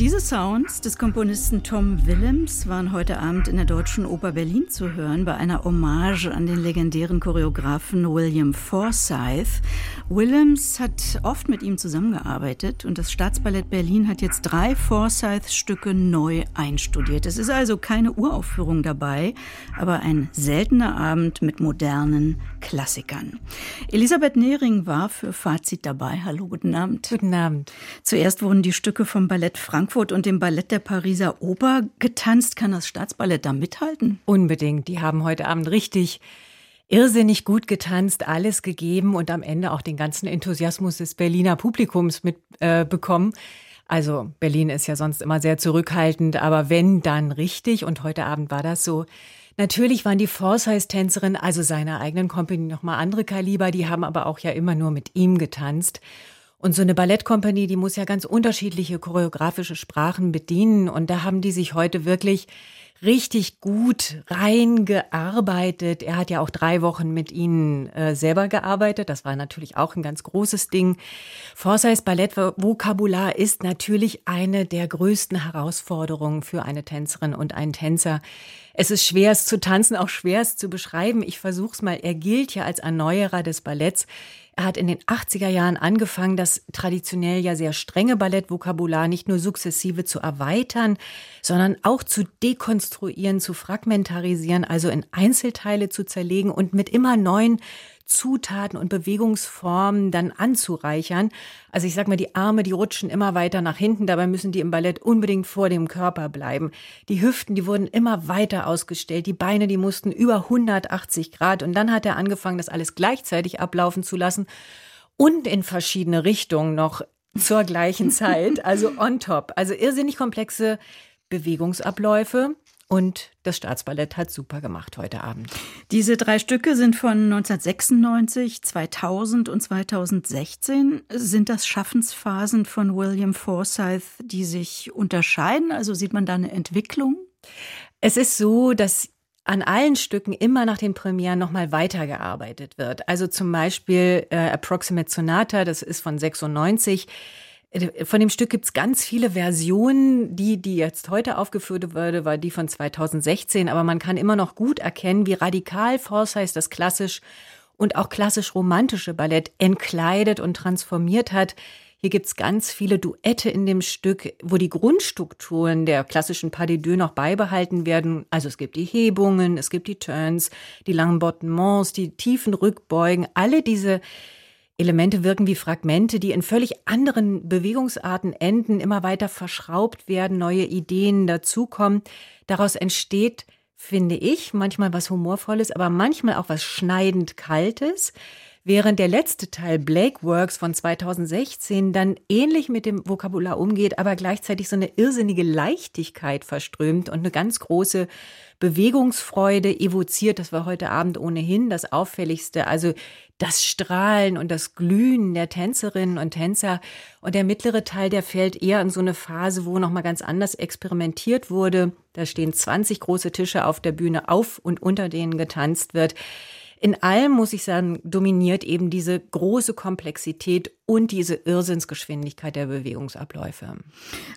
Diese Sounds des Komponisten Tom Willems waren heute Abend in der Deutschen Oper Berlin zu hören bei einer Hommage an den legendären Choreografen William Forsyth. Willems hat oft mit ihm zusammengearbeitet und das Staatsballett Berlin hat jetzt drei Forsyth-Stücke neu einstudiert. Es ist also keine Uraufführung dabei, aber ein seltener Abend mit modernen Klassikern. Elisabeth Nehring war für Fazit dabei. Hallo, guten Abend. Guten Abend. Zuerst wurden die Stücke vom Ballett Frankfurt Frankfurt und dem Ballett der Pariser Oper getanzt. Kann das Staatsballett da mithalten? Unbedingt. Die haben heute Abend richtig irrsinnig gut getanzt, alles gegeben und am Ende auch den ganzen Enthusiasmus des Berliner Publikums mitbekommen. Äh, also Berlin ist ja sonst immer sehr zurückhaltend, aber wenn, dann richtig. Und heute Abend war das so. Natürlich waren die Forsyth-Tänzerinnen, also seiner eigenen Company, nochmal andere Kaliber. Die haben aber auch ja immer nur mit ihm getanzt. Und so eine Ballettkompanie, die muss ja ganz unterschiedliche choreografische Sprachen bedienen. Und da haben die sich heute wirklich richtig gut reingearbeitet. Er hat ja auch drei Wochen mit ihnen äh, selber gearbeitet. Das war natürlich auch ein ganz großes Ding. Forsyths Ballettvokabular ist natürlich eine der größten Herausforderungen für eine Tänzerin und einen Tänzer. Es ist schwer, es zu tanzen, auch schwer, es zu beschreiben. Ich versuche es mal. Er gilt ja als Erneuerer des Balletts. Er hat in den 80er Jahren angefangen, das traditionell ja sehr strenge Ballettvokabular nicht nur sukzessive zu erweitern, sondern auch zu dekonstruieren, zu fragmentarisieren, also in Einzelteile zu zerlegen und mit immer neuen Zutaten und Bewegungsformen dann anzureichern. Also ich sag mal, die Arme, die rutschen immer weiter nach hinten, dabei müssen die im Ballett unbedingt vor dem Körper bleiben. Die Hüften, die wurden immer weiter ausgestellt, die Beine, die mussten über 180 Grad und dann hat er angefangen, das alles gleichzeitig ablaufen zu lassen und in verschiedene Richtungen noch zur gleichen Zeit, also on top. Also irrsinnig komplexe Bewegungsabläufe. Und das Staatsballett hat super gemacht heute Abend. Diese drei Stücke sind von 1996, 2000 und 2016. Sind das Schaffensphasen von William Forsyth, die sich unterscheiden? Also sieht man da eine Entwicklung? Es ist so, dass an allen Stücken immer nach den Premieren nochmal weitergearbeitet wird. Also zum Beispiel äh, Approximate Sonata, das ist von 96 von dem Stück gibt's ganz viele Versionen. Die, die jetzt heute aufgeführt wurde, war die von 2016. Aber man kann immer noch gut erkennen, wie radikal Forsyth das klassisch und auch klassisch romantische Ballett entkleidet und transformiert hat. Hier gibt's ganz viele Duette in dem Stück, wo die Grundstrukturen der klassischen Pas de deux noch beibehalten werden. Also es gibt die Hebungen, es gibt die Turns, die langen Bottements, die tiefen Rückbeugen. Alle diese Elemente wirken wie Fragmente, die in völlig anderen Bewegungsarten enden, immer weiter verschraubt werden, neue Ideen dazukommen. Daraus entsteht, finde ich, manchmal was Humorvolles, aber manchmal auch was schneidend Kaltes. Während der letzte Teil Blake Works von 2016 dann ähnlich mit dem Vokabular umgeht, aber gleichzeitig so eine irrsinnige Leichtigkeit verströmt und eine ganz große Bewegungsfreude evoziert. Das war heute Abend ohnehin das Auffälligste. Also das Strahlen und das Glühen der Tänzerinnen und Tänzer. Und der mittlere Teil, der fällt eher in so eine Phase, wo nochmal ganz anders experimentiert wurde. Da stehen 20 große Tische auf der Bühne auf und unter denen getanzt wird. In allem, muss ich sagen, dominiert eben diese große Komplexität und diese Irrsinnsgeschwindigkeit der Bewegungsabläufe.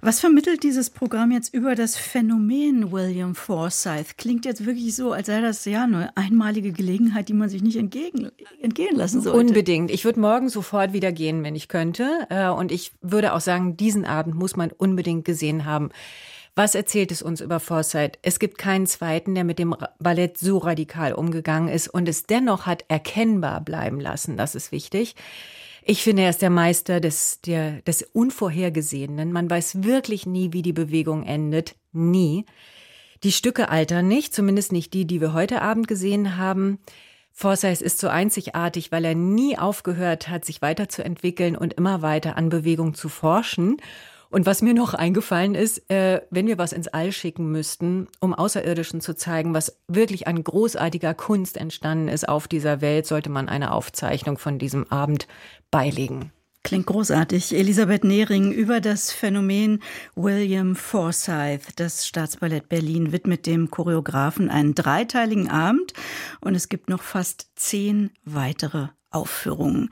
Was vermittelt dieses Programm jetzt über das Phänomen William Forsyth? Klingt jetzt wirklich so, als sei das ja eine einmalige Gelegenheit, die man sich nicht entgegen, entgehen lassen sollte. Unbedingt. Ich würde morgen sofort wieder gehen, wenn ich könnte. Äh, und ich würde auch sagen, diesen Abend muss man unbedingt gesehen haben. Was erzählt es uns über Forsyth? Es gibt keinen zweiten, der mit dem Ballett so radikal umgegangen ist und es dennoch hat erkennbar bleiben lassen. Das ist wichtig. Ich finde, er ist der Meister des, der, des Unvorhergesehenen. Man weiß wirklich nie, wie die Bewegung endet. Nie. Die Stücke altern nicht, zumindest nicht die, die wir heute Abend gesehen haben. Forsyth ist so einzigartig, weil er nie aufgehört hat, sich weiterzuentwickeln und immer weiter an Bewegung zu forschen. Und was mir noch eingefallen ist, äh, wenn wir was ins All schicken müssten, um Außerirdischen zu zeigen, was wirklich an großartiger Kunst entstanden ist auf dieser Welt, sollte man eine Aufzeichnung von diesem Abend beilegen. Klingt großartig. Elisabeth Nehring über das Phänomen William Forsyth. Das Staatsballett Berlin widmet dem Choreografen einen dreiteiligen Abend und es gibt noch fast zehn weitere Aufführungen.